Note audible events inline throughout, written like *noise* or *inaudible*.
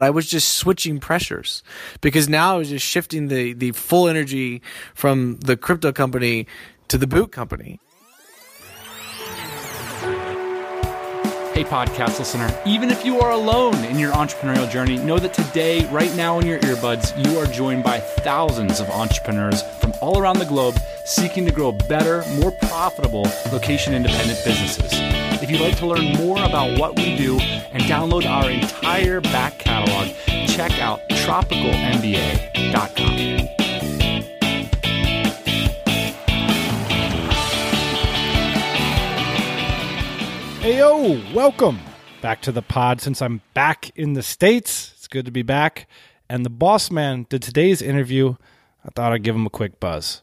I was just switching pressures because now I was just shifting the, the full energy from the crypto company to the boot company. Hey, podcast listener, even if you are alone in your entrepreneurial journey, know that today, right now in your earbuds, you are joined by thousands of entrepreneurs from all around the globe seeking to grow better, more profitable, location independent businesses. If you'd like to learn more about what we do and download our entire back catalog, check out tropicalmba.com. Hey, yo, welcome back to the pod. Since I'm back in the States, it's good to be back. And the boss man did today's interview. I thought I'd give him a quick buzz.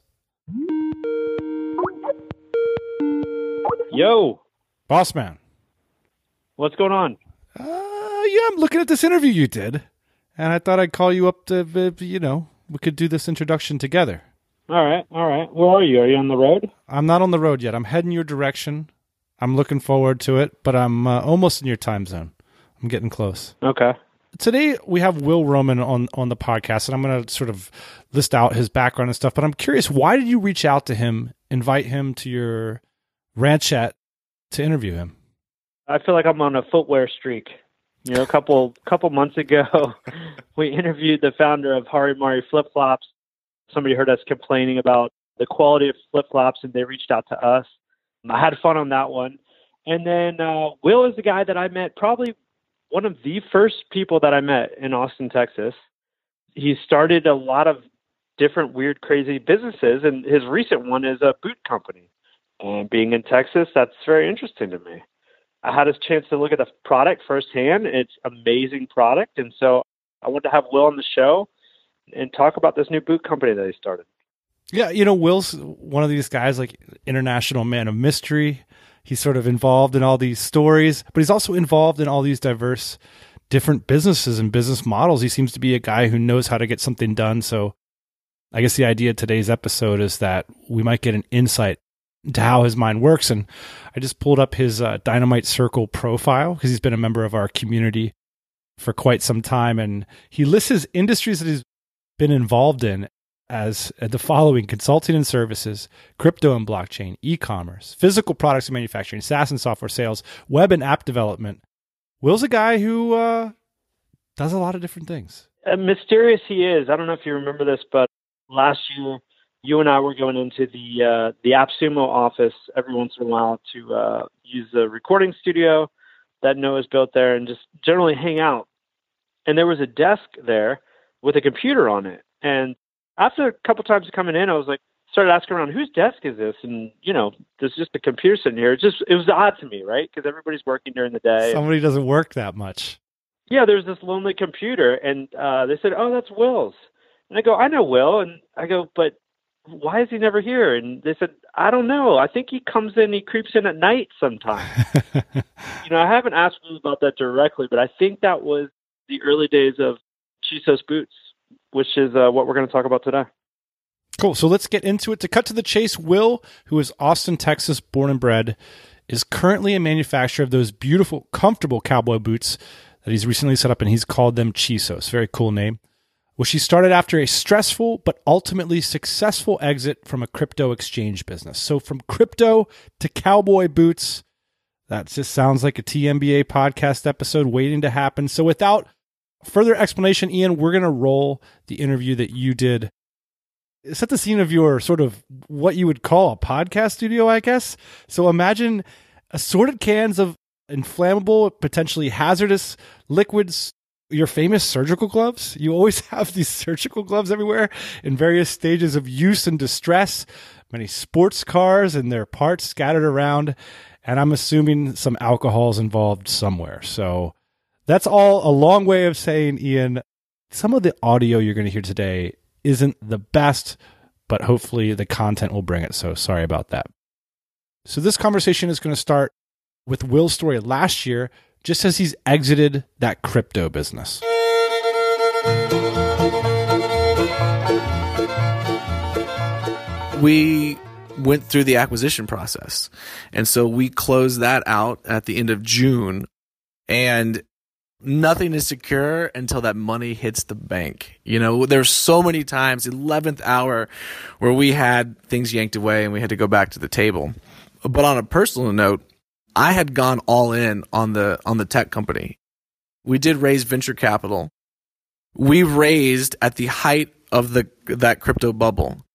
Yo, Boss man. what's going on? Uh, yeah, I'm looking at this interview you did. And I thought I'd call you up to, uh, you know, we could do this introduction together. All right, all right. Where are you? Are you on the road? I'm not on the road yet. I'm heading your direction. I'm looking forward to it, but I'm uh, almost in your time zone. I'm getting close. Okay. today we have Will Roman on on the podcast, and I'm going to sort of list out his background and stuff. But I'm curious, why did you reach out to him, invite him to your ranchette to interview him? I feel like I'm on a footwear streak. You know, a couple couple months ago, *laughs* we interviewed the founder of Hari Mari Flip Flops. Somebody heard us complaining about the quality of flip flops, and they reached out to us. I had fun on that one. And then uh, Will is the guy that I met, probably one of the first people that I met in Austin, Texas. He started a lot of different weird, crazy businesses, and his recent one is a boot company. And being in Texas, that's very interesting to me. I had a chance to look at the product firsthand. It's amazing product, and so I wanted to have Will on the show and talk about this new boot company that he started. Yeah, you know, Will's one of these guys, like international man of mystery. He's sort of involved in all these stories, but he's also involved in all these diverse, different businesses and business models. He seems to be a guy who knows how to get something done. So, I guess the idea of today's episode is that we might get an insight into how his mind works. And I just pulled up his uh, Dynamite Circle profile because he's been a member of our community for quite some time, and he lists his industries that he's been involved in as uh, the following consulting and services, crypto and blockchain, e commerce, physical products and manufacturing, SaaS and software sales, web and app development. Will's a guy who uh, does a lot of different things. Uh, mysterious he is. I don't know if you remember this, but last year you and I were going into the uh, the AppSumo office every once in a while to uh, use the recording studio that Noah's built there and just generally hang out. And there was a desk there with a computer on it. And after a couple times of coming in, I was like, started asking around, whose desk is this? And you know, there's just a computer sitting here. It just it was odd to me, right? Because everybody's working during the day. Somebody doesn't work that much. yeah, there's this lonely computer, and uh, they said, oh, that's Will's. And I go, I know Will, and I go, but why is he never here? And they said, I don't know. I think he comes in, he creeps in at night sometimes. *laughs* you know, I haven't asked Will about that directly, but I think that was the early days of Chisos Boots, which is uh, what we're going to talk about today. Cool. So let's get into it. To cut to the chase, Will, who is Austin, Texas, born and bred, is currently a manufacturer of those beautiful, comfortable cowboy boots that he's recently set up, and he's called them Chisos. Very cool name. Which he started after a stressful but ultimately successful exit from a crypto exchange business. So from crypto to cowboy boots, that just sounds like a TMBA podcast episode waiting to happen. So without further explanation, Ian, we're going to roll the interview that you did set the scene of your sort of what you would call a podcast studio, I guess. So imagine assorted cans of inflammable, potentially hazardous liquids. Your famous surgical gloves. You always *laughs* have these surgical gloves everywhere in various stages of use and distress. Many sports cars and their parts scattered around. And I'm assuming some alcohol's involved somewhere. So that's all a long way of saying, Ian, some of the audio you're going to hear today isn't the best, but hopefully the content will bring it. So sorry about that. So this conversation is going to start with Will's story last year, just as he's exited that crypto business. we went through the acquisition process. And so we closed that out at the end of June. And nothing is secure until that money hits the bank. You know, there's so many times, 11th hour, where we had things yanked away and we had to go back to the table. But on a personal note, I had gone all in on the on the tech company. We did raise venture capital. We raised at the height of the that crypto bubble.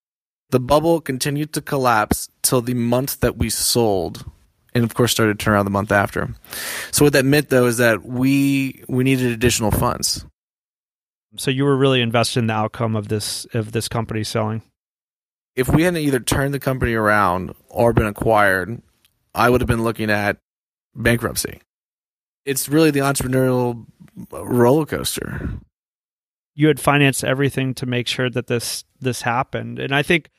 The bubble continued to collapse till the month that we sold and of course started to turn around the month after. So what that meant though is that we we needed additional funds. So you were really invested in the outcome of this of this company selling. If we hadn't either turned the company around or been acquired, I would have been looking at bankruptcy. It's really the entrepreneurial roller coaster. You had financed everything to make sure that this this happened. And I think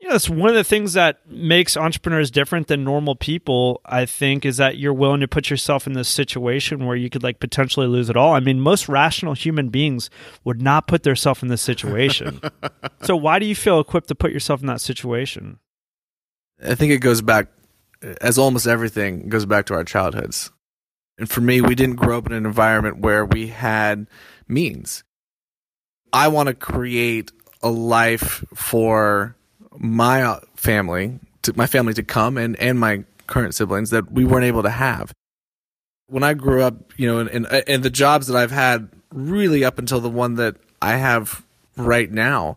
you know, it's one of the things that makes entrepreneurs different than normal people, I think, is that you're willing to put yourself in this situation where you could like potentially lose it all. I mean, most rational human beings would not put themselves in this situation. *laughs* so why do you feel equipped to put yourself in that situation? I think it goes back as almost everything goes back to our childhoods. And for me, we didn't grow up in an environment where we had means. I want to create a life for my family, to my family to come and, and my current siblings that we weren't able to have. When I grew up, you know, and, and, and the jobs that I've had really up until the one that I have right now,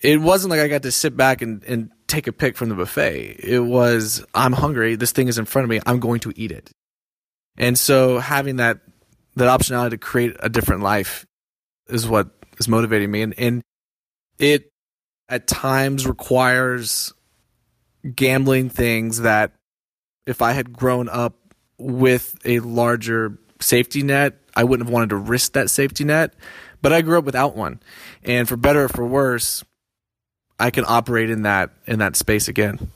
it wasn't like I got to sit back and, and take a pick from the buffet. It was, I'm hungry. This thing is in front of me. I'm going to eat it. And so having that, that optionality to create a different life is what is motivating me. And, and it at times requires gambling things that if I had grown up with a larger safety net, I wouldn't have wanted to risk that safety net. But I grew up without one. And for better or for worse, I can operate in that in that space again.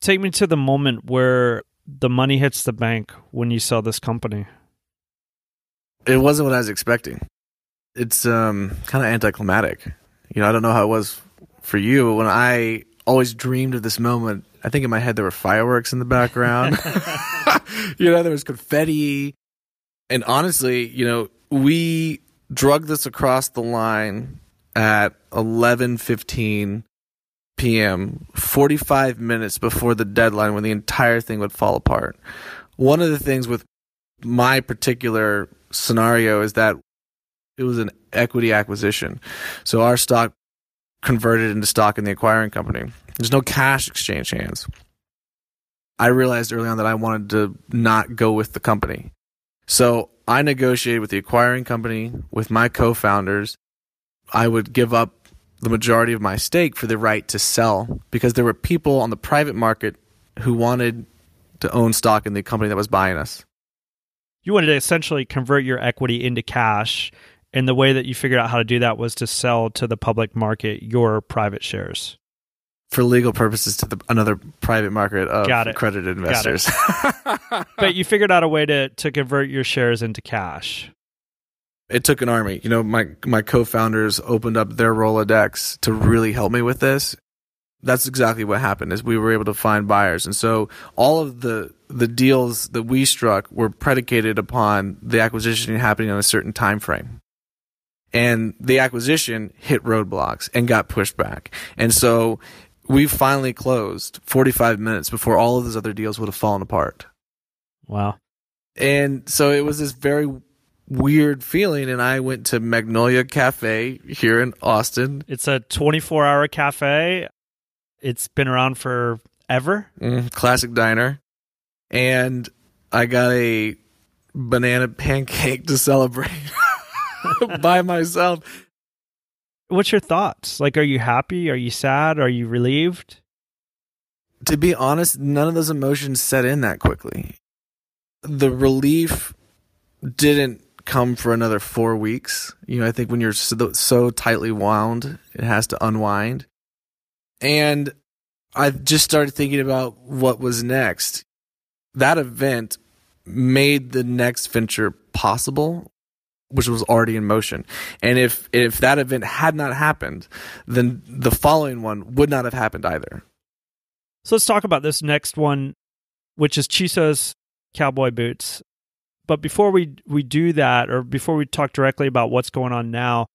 Take me to the moment where the money hits the bank when you sell this company. It wasn't what I was expecting. It's um, kind of anticlimactic. You know, I don't know how it was for you, but when I always dreamed of this moment, I think in my head there were fireworks in the background. *laughs* *laughs* you know, there was confetti. And honestly, you know, we drug this across the line at 11:15 p.m., 45 minutes before the deadline when the entire thing would fall apart. One of the things with my particular scenario is that it was an equity acquisition. So our stock converted into stock in the acquiring company. There's no cash exchange hands. I realized early on that I wanted to not go with the company. So I negotiated with the acquiring company, with my co founders. I would give up the majority of my stake for the right to sell because there were people on the private market who wanted to own stock in the company that was buying us. You wanted to essentially convert your equity into cash and the way that you figured out how to do that was to sell to the public market your private shares. For legal purposes, to the, another private market of Got it. accredited investors. *laughs* but you figured out a way to, to convert your shares into cash. It took an army. You know, my my co-founders opened up their Rolodex to really help me with this. That's exactly what happened. Is we were able to find buyers, and so all of the the deals that we struck were predicated upon the acquisition happening on a certain time frame and the acquisition hit roadblocks and got pushed back. And so we finally closed 45 minutes before all of those other deals would have fallen apart. Wow. And so it was this very weird feeling and I went to Magnolia Cafe here in Austin. It's a 24-hour cafe. It's been around for ever. Mm, classic diner. And I got a banana pancake *laughs* to celebrate. *laughs* by myself. What's your thoughts? Like, are you happy? Are you sad? Are you relieved? To be honest, none of those emotions set in that quickly. The relief didn't come for another four weeks. You know, I think when you're so, so tightly wound, it has to unwind. And I just started thinking about what was next. That event made the next venture possible which was already in motion. And if if that event had not happened, then the following one would not have happened either. So let's talk about this next one, which is Chisos cowboy boots. But before we we do that, or before we talk directly about what's going on now,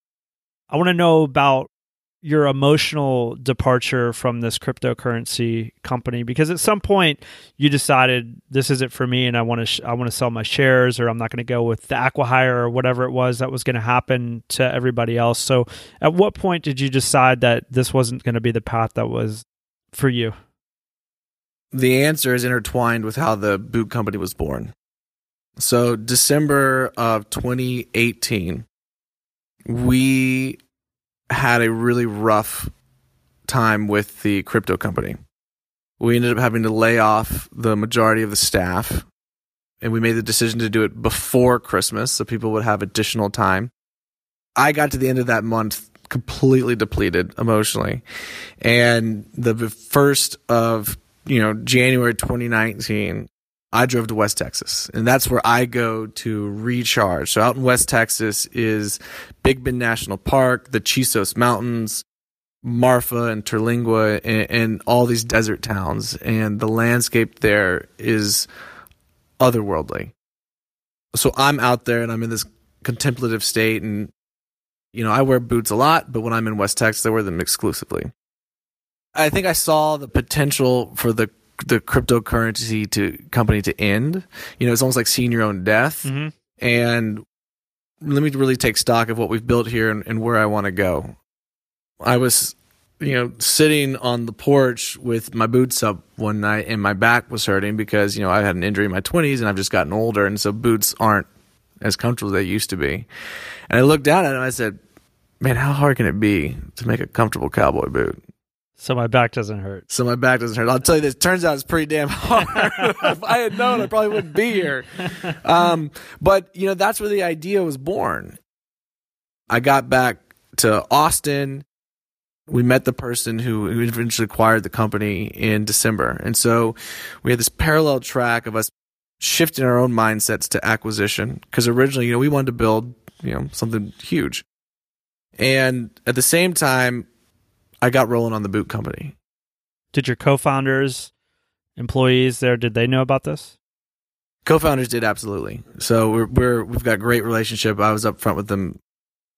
I want to know about your emotional departure from this cryptocurrency company because at some point you decided this isn't for me and I want to sh- I want to sell my shares or I'm not going to go with the acquihire or whatever it was that was going to happen to everybody else. So at what point did you decide that this wasn't going to be the path that was for you? The answer is intertwined with how the boot company was born. So December of 2018 we had a really rough time with the crypto company. We ended up having to lay off the majority of the staff, and we made the decision to do it before Christmas so people would have additional time. I got to the end of that month completely depleted emotionally. And the first of, you know, January 2019, I drove to West Texas, and that's where I go to recharge. So out in West Texas is Big Bend National Park, the Chisos Mountains, Marfa and Terlingua, and, and all these desert towns, and the landscape there is otherworldly. So I'm out there, and I'm in this contemplative state, and you know I wear boots a lot, but when I'm in West Texas, I wear them exclusively. I think I saw the potential for the the cryptocurrency to company to end. You know, it's almost like seeing your own death. Mm-hmm. And let me really take stock of what we've built here and, and where I want to go. I was, you know, sitting on the porch with my boots up one night and my back was hurting because, you know, I had an injury in my 20s and I've just gotten older. And so boots aren't as comfortable as they used to be. And I looked down at them and I said, man, how hard can it be to make a comfortable cowboy boot? So my back doesn't hurt. So my back doesn't hurt. I'll tell you this. Turns out it's pretty damn *laughs* hard. if I had known, I probably wouldn't be here. *laughs* Um, but you know, that's where the idea was born. I got back to Austin. We met the person who, who eventually acquired the company in December. And so we had this parallel track of us shifting our own mindsets to acquisition. Cause originally, you know, we wanted to build, you know, something huge. And at the same time, I got rolling on the boot company. Did your co-founders, employees there, did they know about this? Co-founders did absolutely. So we're, we're we've got great relationship. I was up front with them.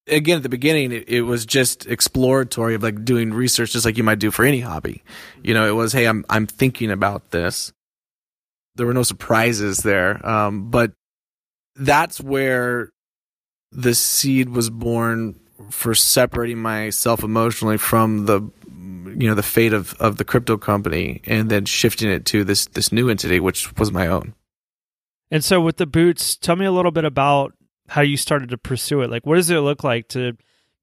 Again, at the beginning, it, it was just exploratory of like doing research, just like you might do for any hobby. You know, it was, hey, I'm I'm thinking about this. There were no surprises there, um, but that's where the seed was born for separating myself emotionally from the you know the fate of of the crypto company and then shifting it to this this new entity which was my own. And so with the boots tell me a little bit about how you started to pursue it. Like what does it look like to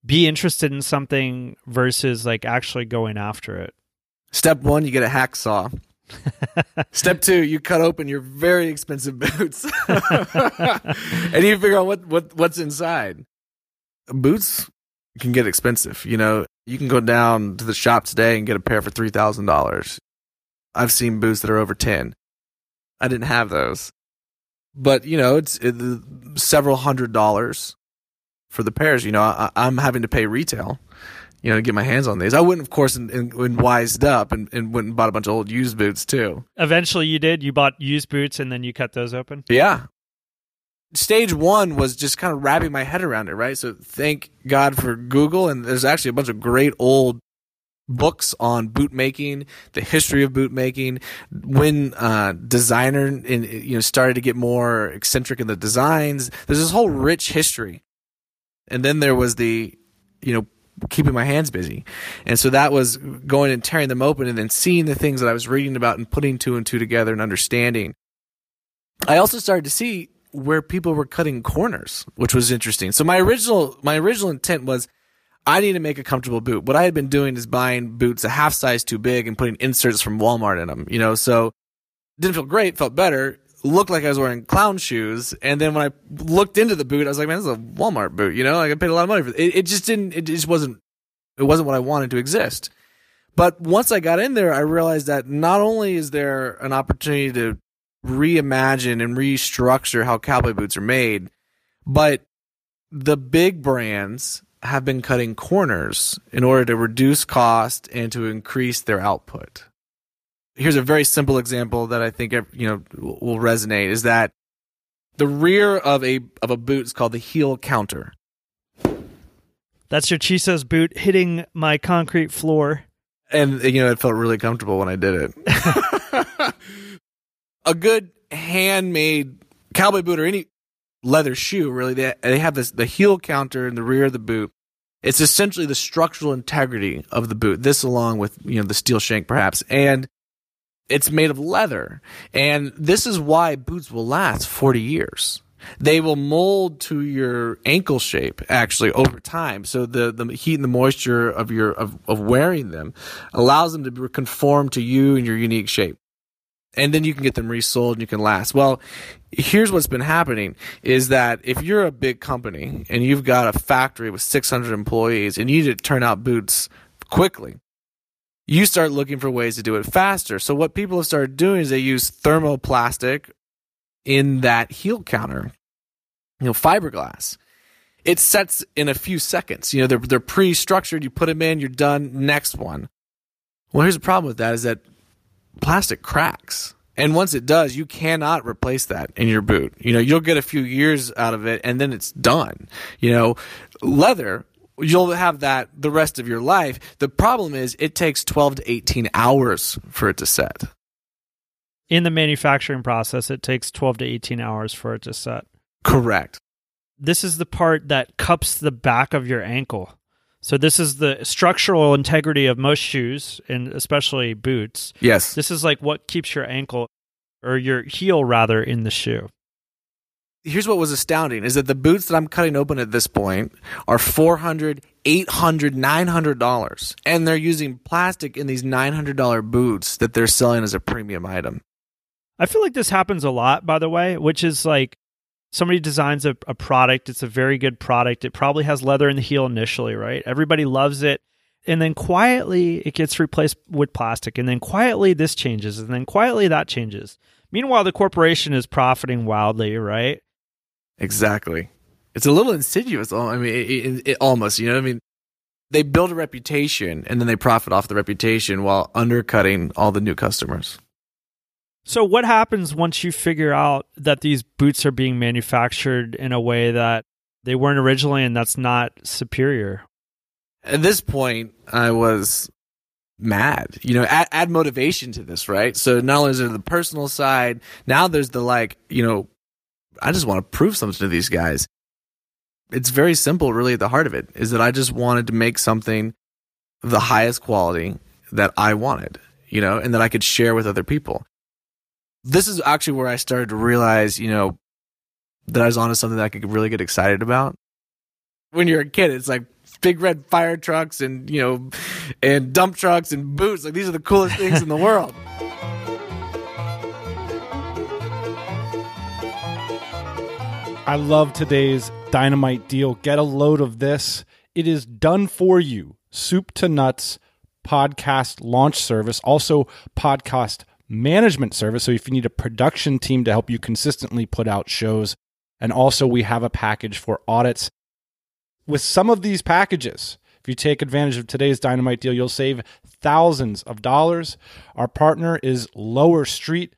be interested in something versus like actually going after it? Step one you get a hacksaw. *laughs* Step two, you cut open your very expensive boots, *laughs* and you figure out what, what what's inside. Boots can get expensive. You know, you can go down to the shop today and get a pair for three thousand dollars. I've seen boots that are over ten. I didn't have those, but you know, it's it, several hundred dollars for the pairs. You know, I, am having to pay retail. You know, to get my hands on these. I wouldn't, of course, and, and, wised up and, and went and bought a bunch of old used boots too. Eventually, you did. You bought used boots and then you cut those open. Yeah, stage one was just kind of wrapping my head around it, right? So thank God for Google. And there's actually a bunch of great old books on boot making, the history of boot making, when uh, designer in, you know started to get more eccentric in the designs. There's this whole rich history, and then there was the you know keeping my hands busy, and so that was going and tearing them open, and then seeing the things that I was reading about and putting two and two together and understanding. I also started to see where people were cutting corners, which was interesting. So my original my original intent was I need to make a comfortable boot. What I had been doing is buying boots a half size too big and putting inserts from Walmart in them, you know, so didn't feel great, felt better, looked like I was wearing clown shoes. And then when I looked into the boot, I was like, man, this is a Walmart boot, you know, like I paid a lot of money for it. It, it just didn't, it just wasn't, it wasn't what I wanted to exist. But once I got in there, I realized that not only is there an opportunity to reimagine and restructure how cowboy boots are made. But the big brands have been cutting corners in order to reduce cost and to increase their output. Here's a very simple example that I think you know will resonate is that The rear of a of a boot is called the heel counter. That's your Chisos boot hitting my concrete floor. And you know, it felt really comfortable when I did it. *laughs* *laughs* a good handmade cowboy boot or any leather shoe, really, they, they have this the heel counter in the rear of the boot. It's essentially the structural integrity of the boot. This along with, you know, the steel shank perhaps. And it's made of leather. And this is why boots will last 40 years. They will mold to your ankle shape actually over time. So the, the heat and the moisture of your, of, of wearing them allows them to conform to you and your unique shape and then you can get them resold and you can last. Well, here's what's been happening is that if you're a big company and you've got a factory with 600 employees and you need to turn out boots quickly, you start looking for ways to do it faster. So what people have started doing is they use thermoplastic in that heel counter, you know, fiberglass. It sets in a few seconds. You know, they're they're pre-structured. You put them in, you're done. Next one. Well, here's the problem with that is that plastic cracks. And once it does, you cannot replace that in your boot. You know, you'll get a few years out of it and then it's done. You know, leather, you'll have that the rest of your life. The problem is it takes 12 to 18 hours for it to set. In the manufacturing process, it takes 12 to 18 hours for it to set. Correct. This is the part that cups the back of your ankle. So this is the structural integrity of most shoes and especially boots. Yes. This is like what keeps your ankle or your heel rather in the shoe. Here's what was astounding is that the boots that I'm cutting open at this point are 400, 800, 900 dollars and they're using plastic in these $900 boots that they're selling as a premium item. I feel like this happens a lot by the way, which is like somebody designs a, a product, it's a very good product. It probably has leather in the heel initially, right? Everybody loves it. And then quietly it gets replaced with plastic. And then quietly this changes. And then quietly that changes. Meanwhile, the corporation is profiting wildly, right? Exactly. It's a little insidious. I mean, it, it, it almost, you know, what I mean, they build a reputation and then they profit off the reputation while undercutting all the new customers. So, what happens once you figure out that these boots are being manufactured in a way that they weren't originally and that's not superior? At this point, I was mad. You know, add, add motivation to this, right? So, not only is there the personal side, now there's the like, you know, I just want to prove something to these guys. It's very simple, really, at the heart of it, is that I just wanted to make something the highest quality that I wanted, you know, and that I could share with other people this is actually where I started to realize, you know, that I was onto something that I could really get excited about. When you're a kid, it's like big red fire trucks and, you know, and dump trucks and boots. Like these are the coolest things in the *laughs* world. I love today's dynamite deal. Get a load of this. It is done for you. Soup to nuts podcast launch service, also podcast management service. So if you need a production team to help you consistently put out shows, and also we have a package for audits. With some of these packages, if you take advantage of today's dynamite deal, you'll save thousands of dollars. Our partner is Lower Street.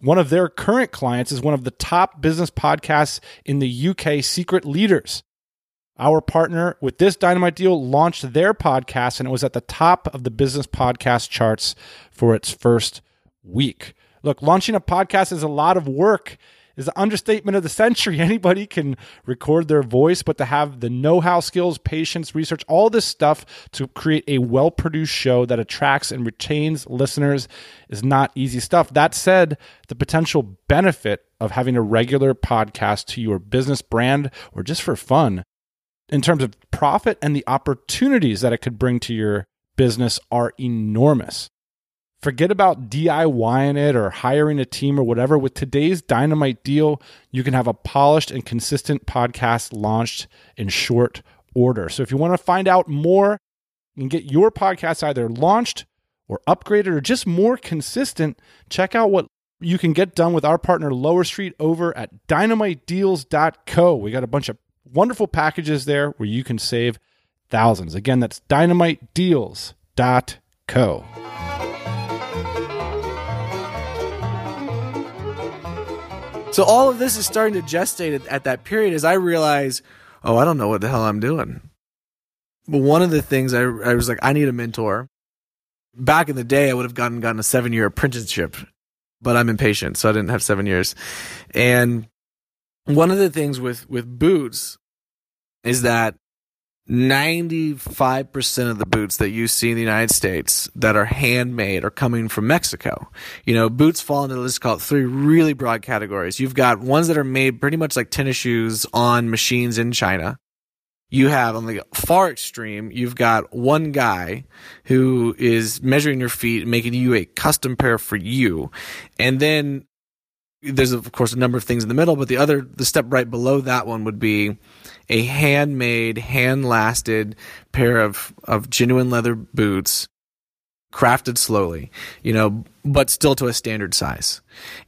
One of their current clients is one of the top business podcasts in the UK, Secret Leaders. Our partner with this dynamite deal launched their podcast and it was at the top of the business podcast charts for its first week. Look, launching a podcast is a lot of work. Is the understatement of the century. *laughs* Anybody can record their voice, but to have the know-how, skills, patience, research, all this stuff to create a well-produced show that attracts and retains listeners is not easy stuff. That said, the potential benefit of having a regular podcast to your business brand or just for fun in terms of profit and the opportunities that it could bring to your business are enormous. Forget about DIYing it or hiring a team or whatever. With today's dynamite deal, you can have a polished and consistent podcast launched in short order. So if you want to find out more and get your podcast either launched or upgraded or just more consistent, check out what you can get done with our partner Lower Street over at dynamitedeals.co. We got a bunch of wonderful packages there where you can save thousands. Again, that's dynamitedeals.co. So all of this is starting to gestate at, at that period as I realize, oh, I don't know what the hell I'm doing. But one of the things I, I was like, I need a mentor. Back in the day, I would have gotten gotten a seven year apprenticeship, but I'm impatient, so I didn't have seven years. And one of the things with with boots is that 95% of the boots that you see in the United States that are handmade are coming from Mexico. You know, boots fall into, let's call it three really broad categories. You've got ones that are made pretty much like tennis shoes on machines in China. You have on the far extreme, you've got one guy who is measuring your feet and making you a custom pair for you. And then there's of course a number of things in the middle, but the other, the step right below that one would be a handmade, hand lasted pair of, of genuine leather boots crafted slowly, you know, but still to a standard size.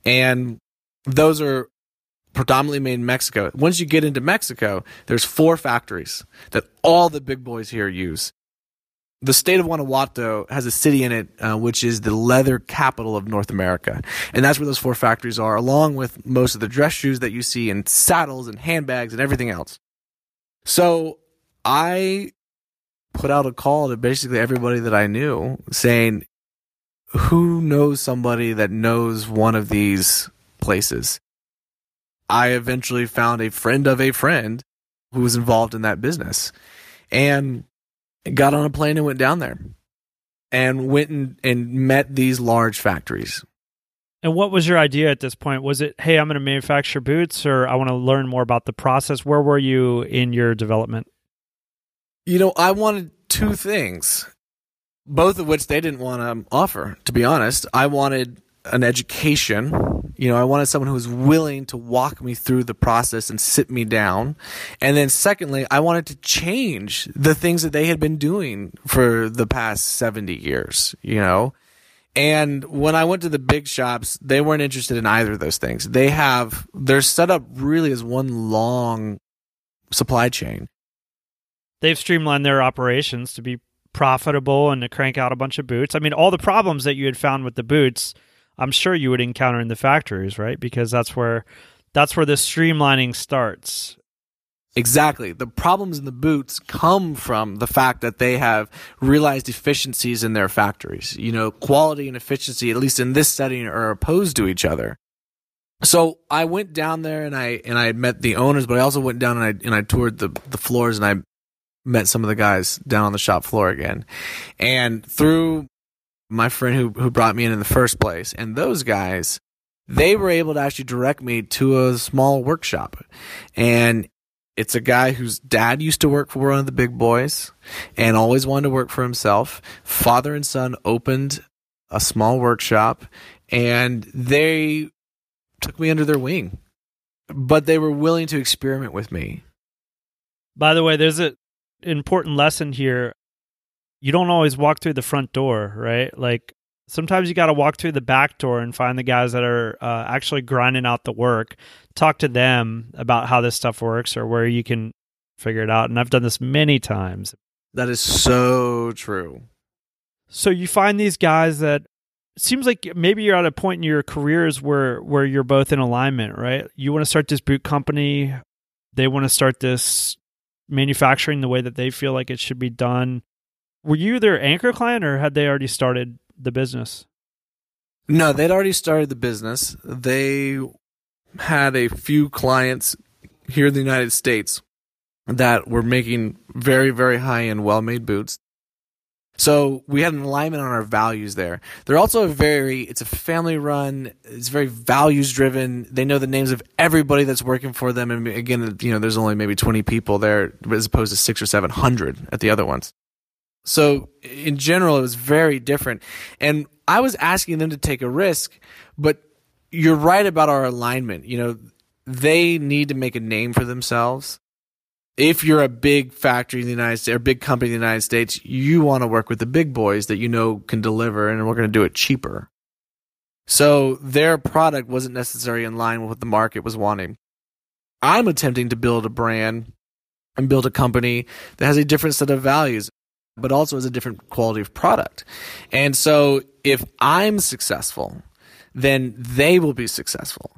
And those are predominantly made in Mexico. Once you get into Mexico, there's four factories that all the big boys here use. The state of Guanajuato has a city in it, uh, which is the leather capital of North America. And that's where those four factories are, along with most of the dress shoes that you see and saddles and handbags and everything else. So I put out a call to basically everybody that I knew saying, who knows somebody that knows one of these places? I eventually found a friend of a friend who was involved in that business and got on a plane and went down there and went and, and met these large factories. And what was your idea at this point? Was it, hey, I'm going to manufacture boots, or I want to learn more about the process? Where were you in your development? You know, I wanted two things, both of which they didn't want to offer, to be honest. I wanted an education. You know, I wanted someone who was willing to walk me through the process and sit me down. And then secondly, I wanted to change the things that they had been doing for the past 70 years, you know? And when I went to the big shops, they weren't interested in either of those things. They have, they're set up really as one long supply chain. They've streamlined their operations to be profitable and to crank out a bunch of boots. I mean, all the problems that you had found with the boots, I'm sure you would encounter in the factories, right? Because that's where that's where the streamlining starts. Exactly. The problems in the boots come from the fact that they have realized efficiencies in their factories. You know, quality and efficiency, at least in this setting, are opposed to each other. So I went down there and I and I met the owners, but I also went down and I and I toured the the floors and I met some of the guys down on the shop floor again. And through my friend who who brought me in in the first place and those guys they were able to actually direct me to a small workshop. And it's a guy whose dad used to work for one of the big boys and always wanted to work for himself. Father and son opened a small workshop and they took me under their wing. But they were willing to experiment with me. By the way, there's an important lesson here. You don't always walk through the front door, right? Like sometimes you got to walk through the back door and find the guys that are uh, actually grinding out the work. Talk to them about how this stuff works or where you can figure it out and i've done this many times. That is so true. So you find these guys that seems like maybe you're at a point in your careers where where you're both in alignment right? You want to start this boot company they want to start this manufacturing the way that they feel like it should be done. Were you their anchor client or had they already started the business? No, they'd already started the business. They had a few clients here in the United States that were making very, very high end, well made boots. So we had an alignment on our values there. They're also a very, it's a family run. It's very values driven. They know the names of everybody that's working for them. And again, you know, there's only maybe 20 people there as opposed to six or 700 at the other ones. So in general, it was very different. And I was asking them to take a risk, but you're right about our alignment. You know, they need to make a name for themselves. If you're a big factory in the United States or big company in the United States, you want to work with the big boys that you know can deliver and we're going to do it cheaper. So their product wasn't necessarily in line with what the market was wanting. I'm attempting to build a brand and build a company that has a different set of values but also as a different quality of product. And so if I'm successful, then they will be successful.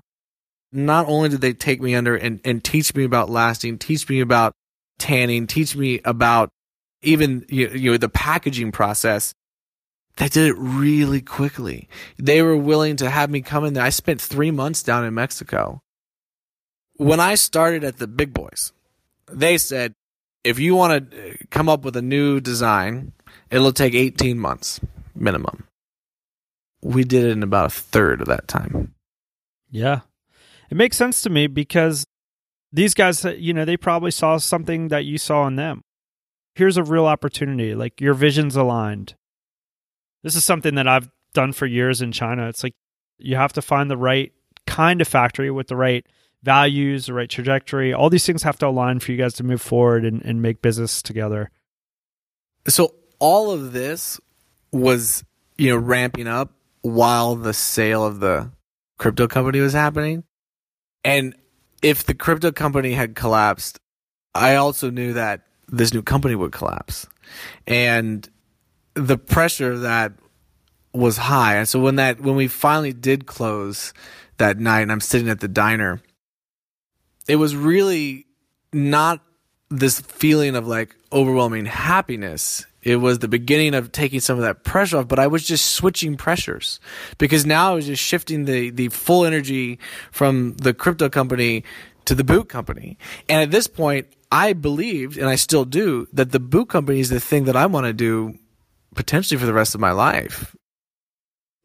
not only did they take me under and, and teach me about lasting, teach me about tanning, teach me about even you, you know the packaging process. They did it really quickly. They were willing to have me come in there. I spent three months down in Mexico. When I started at the big boys, they said, if you want to uh, come up with a new design, it'll take 18 months minimum. We did it in about a third of that time. Yeah. It makes sense to me because these guys, uh, you know, they probably saw something that you saw in them. Here's a real opportunity. Like your vision's aligned. This is something that I've done for years in China. It's like you have to find the right kind of factory with the right values, the right trajectory. All these things have to align for you guys to move forward and, and make business together. So all of this was, you know, ramping up while the sale of the crypto company was happening. And if the crypto company had collapsed, I also knew that this new company would collapse. And the pressure of that was high. And so when that when we finally did close that night and I'm sitting at the diner, it was really not this feeling of like overwhelming happiness. It was the beginning of taking some of that pressure off, but I was just switching pressures because now I was just shifting the, the full energy from the crypto company to the boot company. And at this point, I believed, and I still do, that the boot company is the thing that I want to do potentially for the rest of my life.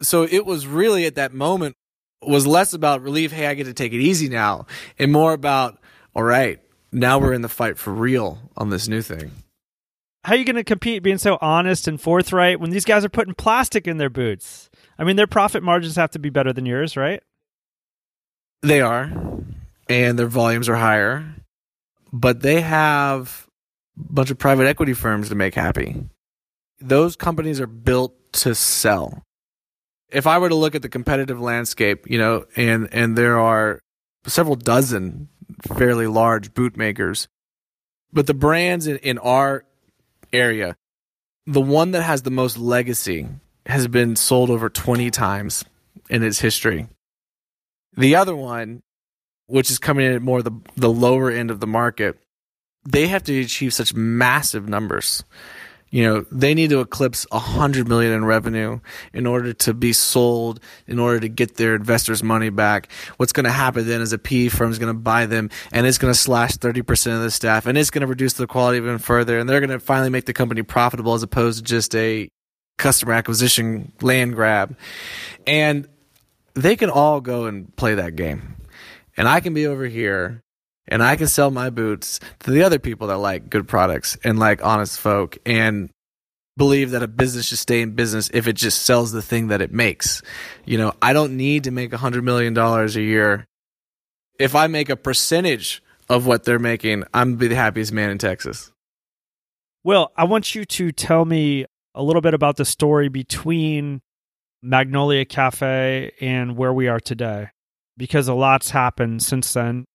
So it was really at that moment was less about relief, hey, I get to take it easy now, and more about, all right, now we're in the fight for real on this new thing. How are you going to compete being so honest and forthright when these guys are putting plastic in their boots? I mean, their profit margins have to be better than yours, right? They are, and their volumes are higher, but they have a bunch of private equity firms to make happy. Those companies are built to sell. If I were to look at the competitive landscape, you know, and and there are several dozen fairly large boot makers, but the brands in, in our area, the one that has the most legacy has been sold over 20 times in its history. The other one, which is coming in at more the the lower end of the market, they have to achieve such massive numbers. You know, they need to eclipse a hundred million in revenue in order to be sold, in order to get their investors' money back. What's going to happen then is a PE firm is going to buy them and it's going to slash 30% of the staff and it's going to reduce the quality even further. And they're going to finally make the company profitable as opposed to just a customer acquisition land grab. And they can all go and play that game. And I can be over here and I can sell my boots to the other people that like good products and like honest folk and believe that a business should stay in business if it just sells the thing that it makes. You know, I don't need to make a hundred million dollars a year. If I make a percentage of what they're making, I'm be the happiest man in Texas. Well, I want you to tell me a little bit about the story between Magnolia Cafe and where we are today, because a lot's happened since then.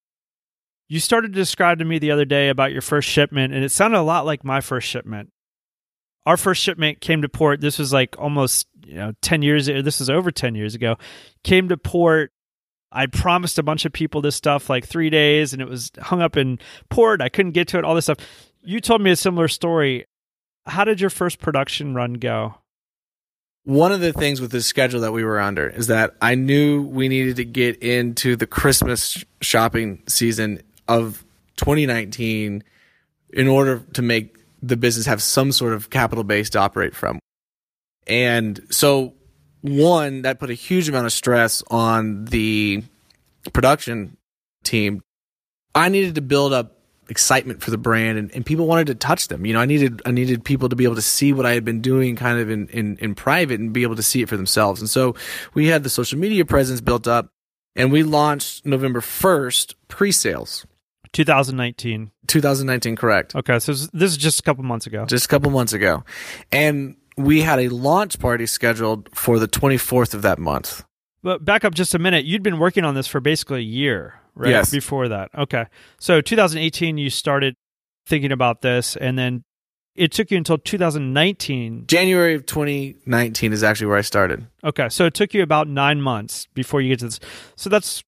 You started to describe to me the other day about your first shipment, and it sounded a lot like my first shipment. Our first shipment came to port. This was like almost you know ten years. Ago this was over ten years ago. Came to port. I promised a bunch of people this stuff like three days, and it was hung up in port. I couldn't get to it. All this stuff. You told me a similar story. How did your first production run go? One of the things with the schedule that we were under is that I knew we needed to get into the Christmas shopping season of 2019 in order to make the business have some sort of capital base to operate from. And so, one, that put a huge amount of stress on the production team. I needed to build up excitement for the brand and, and people wanted to touch them. You know, I needed I needed people to be able to see what I had been doing kind of in, in, in private and be able to see it for themselves. And so we had the social media presence built up and we launched November 1st pre-sales. 2019. 2019, correct. Okay, so this is just a couple months ago. Just a couple months ago. And we had a launch party scheduled for the 24th of that month. But back up just a minute. You'd been working on this for basically a year, right? Yes. Before that. Okay. So 2018, you started thinking about this, and then it took you until 2019. January of 2019 is actually where I started. Okay. So it took you about nine months before you get to this. So that's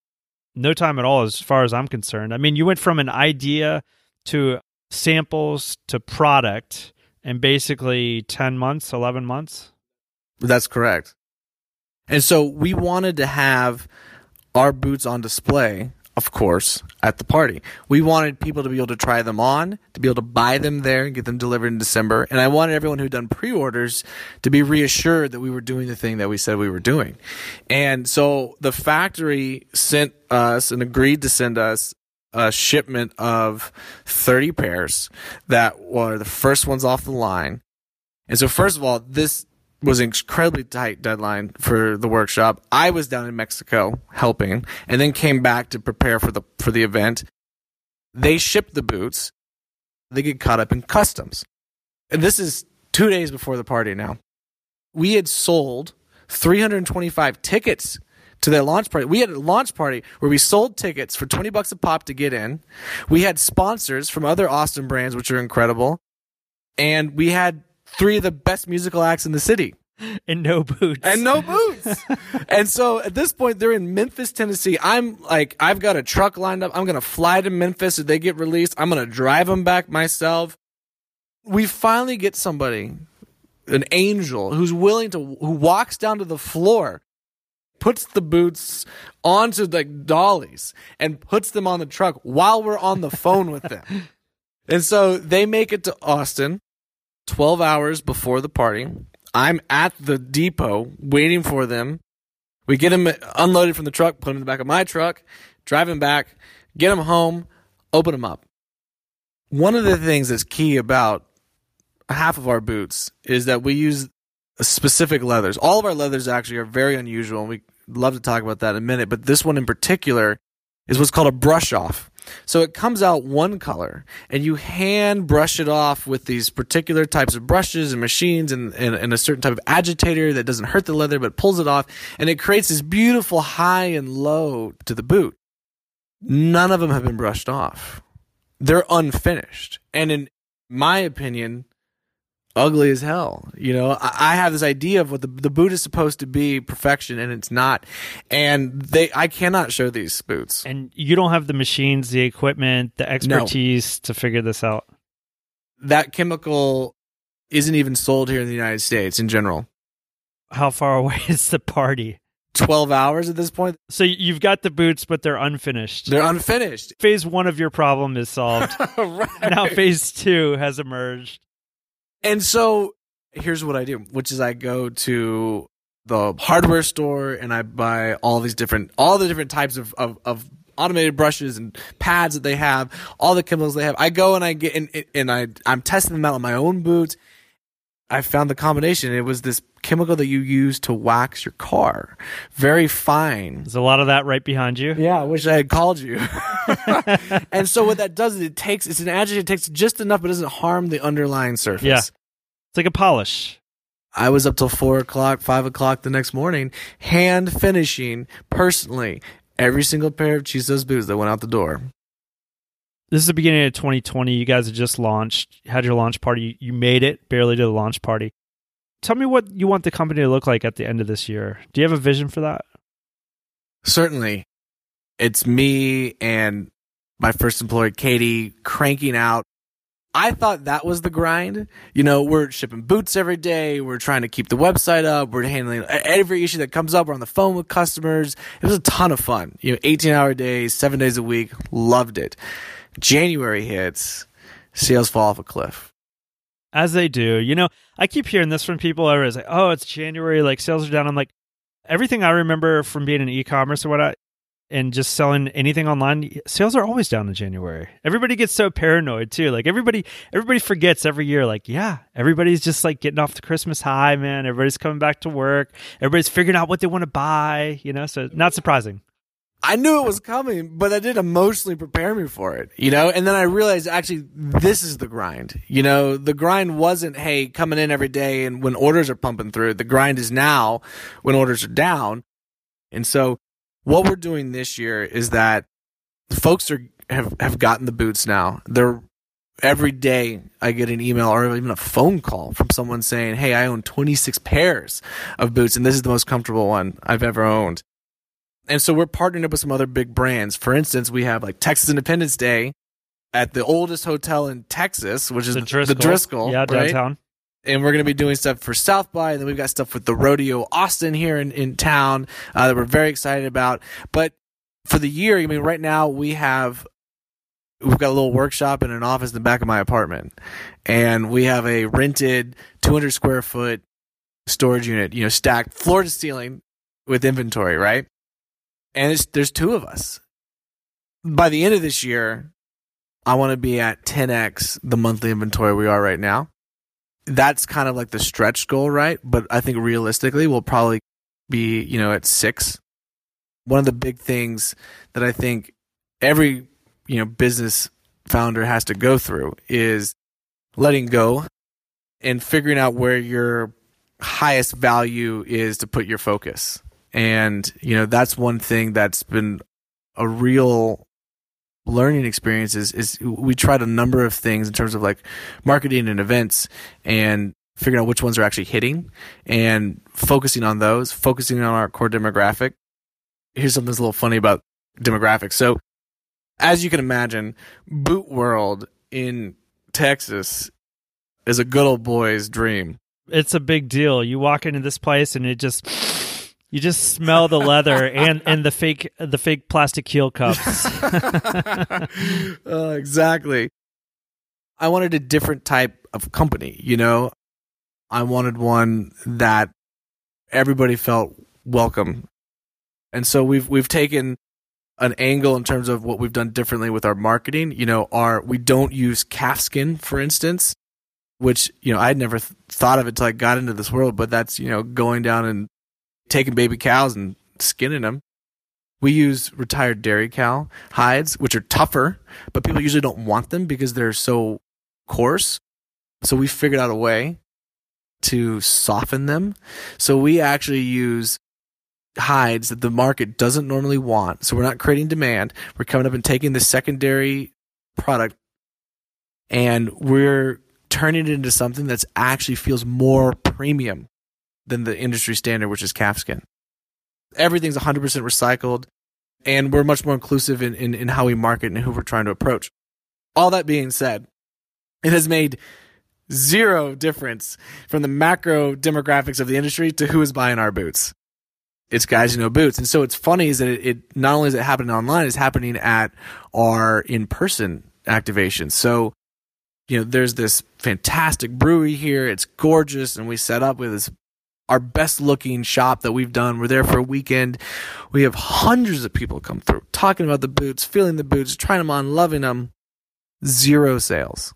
no time at all, as far as I'm concerned. I mean, you went from an idea to samples to product in basically 10 months, 11 months. That's correct. And so we wanted to have our boots on display, of course, at the party. We wanted people to be able to try them on, to be able to buy them there and get them delivered in December. And I wanted everyone who'd done pre orders to be reassured that we were doing the thing that we said we were doing. And so the factory sent us and agreed to send us a shipment of 30 pairs that were the first ones off the line. And so, first of all, this was an incredibly tight deadline for the workshop. I was down in Mexico helping and then came back to prepare for the for the event. They shipped the boots. They get caught up in customs. And this is 2 days before the party now. We had sold 325 tickets to their launch party. We had a launch party where we sold tickets for 20 bucks a pop to get in. We had sponsors from other Austin brands which are incredible. And we had three of the best musical acts in the city. And no boots. And no boots. *laughs* And so at this point they're in memphis tennessee. I'm like i've got a truck lined up. I'm gonna fly to memphis if they get released. I'm gonna drive them back myself. We finally get somebody an angel who's willing to who walks down to the floor puts the boots onto the dollies and puts them on the truck while we're on the phone with them. *laughs* And so they make it to austin 12 hours before the party. I'm at the depot waiting for them. We get them unloaded from the truck, put them in the back of my truck, drive them back, get them home, open them up. One of the things that's key about half of our boots is that we use specific leathers. All of our leathers actually are very unusual, and we love to talk about that in a minute. But this one in particular is what's called a brush off. So it comes out one color, and you hand brush it off with these particular types of brushes and machines and, and, and, a certain type of agitator that doesn't hurt the leather but pulls it off, and it creates this beautiful high and low to the boot. None of them have been brushed off. They're unfinished. And in my opinion, ugly as hell. You know, I, I, have this idea of what the the boot is supposed to be perfection, and it's not. And they, I cannot show these boots. And you don't have the machines, the equipment, the expertise no. to figure this out. That chemical isn't even sold here in the United States in general. How far *laughs* away is the party? 12 hours at this point. So you've got the boots, but they're unfinished. They're unfinished. Phase one of your problem is solved. *laughs* right. Now phase two has emerged. And so here's what I do, which is I go to the hardware store and I buy all these different, all the different types of, of, of automated brushes and pads that they have, all the chemicals they have. I go and I get, and, and I, I'm testing them out on my own boots. I found the combination. It was this chemical that you use to wax your car. Very fine. There's a lot of that right behind you. Yeah, I wish I had called you. *laughs* and so what that does is it takes it's an agitator, it takes just enough but doesn't harm the underlying surface. Yeah. It's like a polish. I was up till four o'clock, five o'clock the next morning, hand finishing personally every single pair of Chisos boots that went out the door this is the beginning of 2020. You guys have just launched, had your launch party. You made it barely to the launch party. Tell me what you want the company to look like at the end of this year. Do you have a vision for that? Certainly. It's me and my first employee, Katie, cranking out. I thought that was the grind. You know, we're shipping boots every day. We're trying to keep the website up. We're handling every issue that comes up. We're on the phone with customers. It was a ton of fun. You know, 18 hour days, seven days a week. Loved it. January hits, sales fall off a cliff. As they do. You know, I keep hearing this from people. I was like, oh, it's January, like sales are down. I'm like, everything I remember from being in e-commerce or whatnot and just selling anything online, sales are always down in January. Everybody gets so paranoid too. Like everybody, everybody forgets every year. Like, yeah, everybody's just like getting off the Christmas high, man. Everybody's coming back to work. Everybody's figuring out what they want to buy. You know, so not surprising. I knew it was coming, but I didn't emotionally prepare me for it, you know? And then I realized actually this is the grind. You know, the grind wasn't, hey, coming in every day and when orders are pumping through. The grind is now when orders are down. And so what we're doing this year is that folks are have, have gotten the boots now. They're every day I get an email or even a phone call from someone saying, Hey, I own 26 pairs of boots and this is the most comfortable one I've ever owned And so we're partnering up with some other big brands. For instance, we have like Texas Independence Day at the oldest hotel in Texas, which is The Driscoll. the Driscoll Yeah, right? downtown. and we're going to be doing stuff for South by, and then we've got stuff with the Rodeo Austin here in, in town uh, that we're very excited about. But for the year, I mean, right now we have we've got a little workshop and an office in the back of my apartment, and we have a rented 200 square foot storage unit, you know, stacked floor to ceiling with inventory, right? And there's two of us. By the end of this year, I want to be at 10x the monthly inventory we are right now that's kind of like the stretch goal, right? But I think realistically, we'll probably be, you know, at six. One of the big things that I think every, you know, business founder has to go through is letting go and figuring out where your highest value is to put your focus. And, you know, that's one thing that's been a real learning experience is, is we tried a number of things in terms of like marketing and events and figuring out which ones are actually hitting and focusing on those, focusing on our core demographic. Here's something that's a little funny about demographics. So, as you can imagine, Boot World in Texas is a good old boy's dream. It's a big deal. You walk into this place and it just you just smell the leather and and the fake the fake plastic heel cups. *laughs* uh, exactly. I wanted a different type of company, you know? I wanted one that everybody felt welcome. And so we've we've taken an angle in terms of what we've done differently with our marketing. You know, our we don't use calfskin, for instance, which, you know, I'd never th- thought of it until I got into this world, but that's, you know, going down and taking baby cows and skinning them. We use retired dairy cow hides, which are tougher, but people usually don't want them because they're so coarse. So we figured out a way to soften them. So we actually use hides that the market doesn't normally want. So we're not creating demand. We're coming up and taking the secondary product and we're turning it into something that's actually feels more premium than the industry standard, which is calfskin. Everything's 100% recycled, and we're much more inclusive in, in, in how we market and who we're trying to approach. All that being said, it has made zero difference from the macro demographics of the industry to who is buying our boots. It's guys who know boots. And so it's funny is that it, it not only is it happening online, it's happening at our in person activations. So, you know, there's this fantastic brewery here. It's gorgeous. And we set up with this our best looking shop that we've done. We're there for a weekend. We have hundreds of people come through talking about the boots, feeling the boots, trying them on, loving them. Zero sales.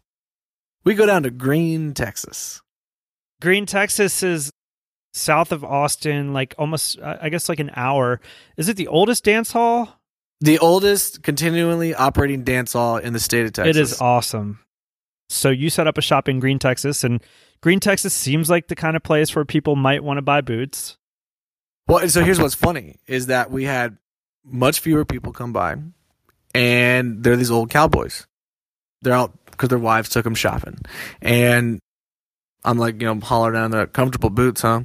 We go down to Gruene, Texas. Gruene, Texas is south of Austin, like almost I guess like an hour. Is it the oldest dance hall? The oldest continually operating dance hall in the state of Texas. It is awesome. So you set up a shop in Gruene, Texas, and Gruene, Texas seems like the kind of place where people might want to buy boots. Well, so here's what's funny is that we had much fewer people come by, and they're these old cowboys. They're out because their wives took them shopping, and I'm like, you know, holler down the comfortable boots, huh?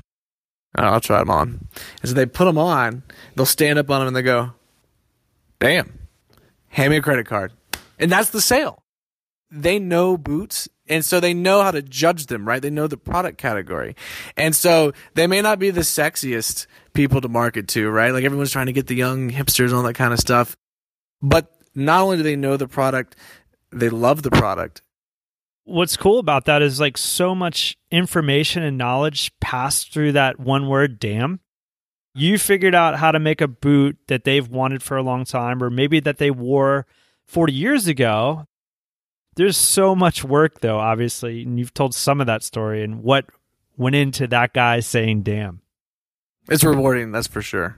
"Uh, I'll try them on. And so they put them on. They'll stand up on them and they go, "Damn, hand me a credit card," and that's the sale. They know boots. And so they know how to judge them, right? They know the product category. And so they may not be the sexiest people to market to, right? Like everyone's trying to get the young hipsters and all that kind of stuff. But not only do they know the product, they love the product. What's cool about that is like so much information and knowledge passed through that one word, damn. You figured out how to make a boot that they've wanted for a long time, or maybe that they wore 40 years ago. There's so much work, though, obviously, and you've told some of that story and what went into that guy saying, damn. It's rewarding, that's for sure.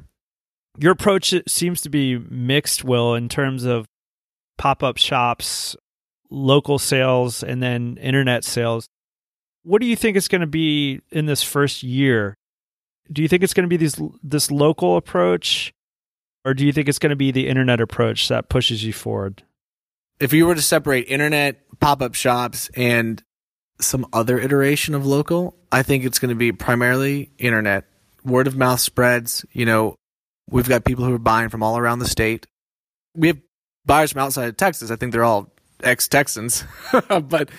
Your approach seems to be mixed, Will, in terms of pop up shops, local sales, and then internet sales. What do you think it's going to be in this first year? Do you think it's going to be these this local approach, or do you think it's going to be the internet approach that pushes you forward? If you were to separate internet, pop up shops, and some other iteration of local, I think it's going to be primarily internet. Word of mouth spreads, you know, We've got people who are buying from all around the state. We have buyers from outside of Texas. I think they're all ex Texans, *laughs* but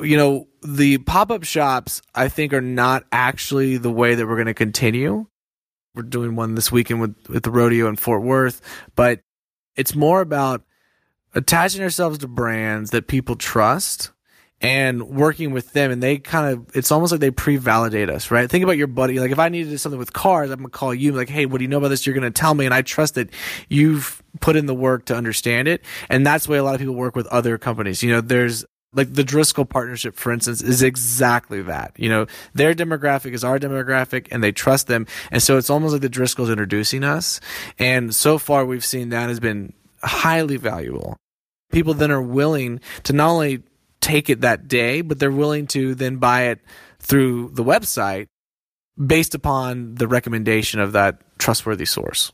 you know, the pop up shops I think are not actually the way that we're going to continue. We're doing one this weekend with, with the rodeo in Fort Worth, but it's more about attaching ourselves to brands that people trust and working with them. And they kind of it's almost like they pre-validate us right? Think about your buddy. Like if i needed something with cars i'm gonna call you like hey what do you know about this? You're gonna tell me. And i trust that you've put in the work to understand it. And that's the way a lot of people work with other companies. You know there's like the Driscoll partnership, for instance, is exactly that. You know, their demographic is our demographic and they trust them. And so it's almost like the Driscolls introducing us. And so far we've seen that has been highly valuable. People then are willing to not only take it that day, but they're willing to then buy it through the website based upon the recommendation of that trustworthy source.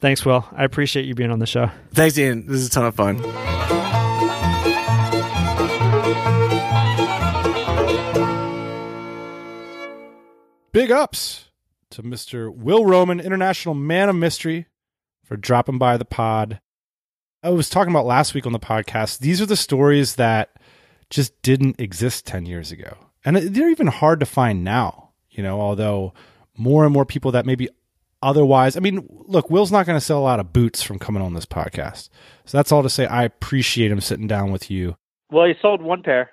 Thanks, Will. I appreciate you being on the show. Thanks, Ian. This is a ton of fun. Big ups to Mr. Will Roman, International Man of Mystery, for dropping by the pod. I was talking about last week on the podcast. These are the stories that just didn't exist 10 years ago. And they're even hard to find now, you know, although more and more people that maybe otherwise, I mean, look, Will's not going to sell a lot of boots from coming on this podcast. So that's all to say I appreciate him sitting down with you. Well, he sold one pair.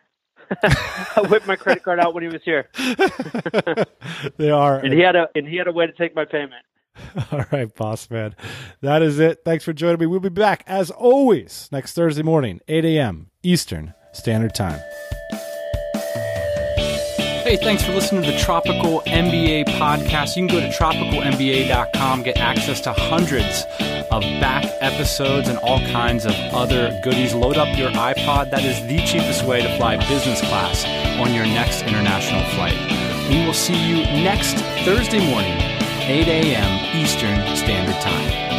*laughs* I whipped my credit card out when he was here. *laughs* they are, and he had a and he had a way to take my payment. *laughs* All right, boss man. That is it. Thanks for joining me. We'll be back as always next Thursday morning, 8 a.m. Eastern Standard Time. Hey, thanks for listening to the Tropical MBA podcast. You can go to tropicalmba.com, get access to hundreds of back episodes and all kinds of other goodies. Load up your iPod. That is the cheapest way to fly business class on your next international flight. We will see you next Thursday morning, 8 a.m. Eastern Standard Time.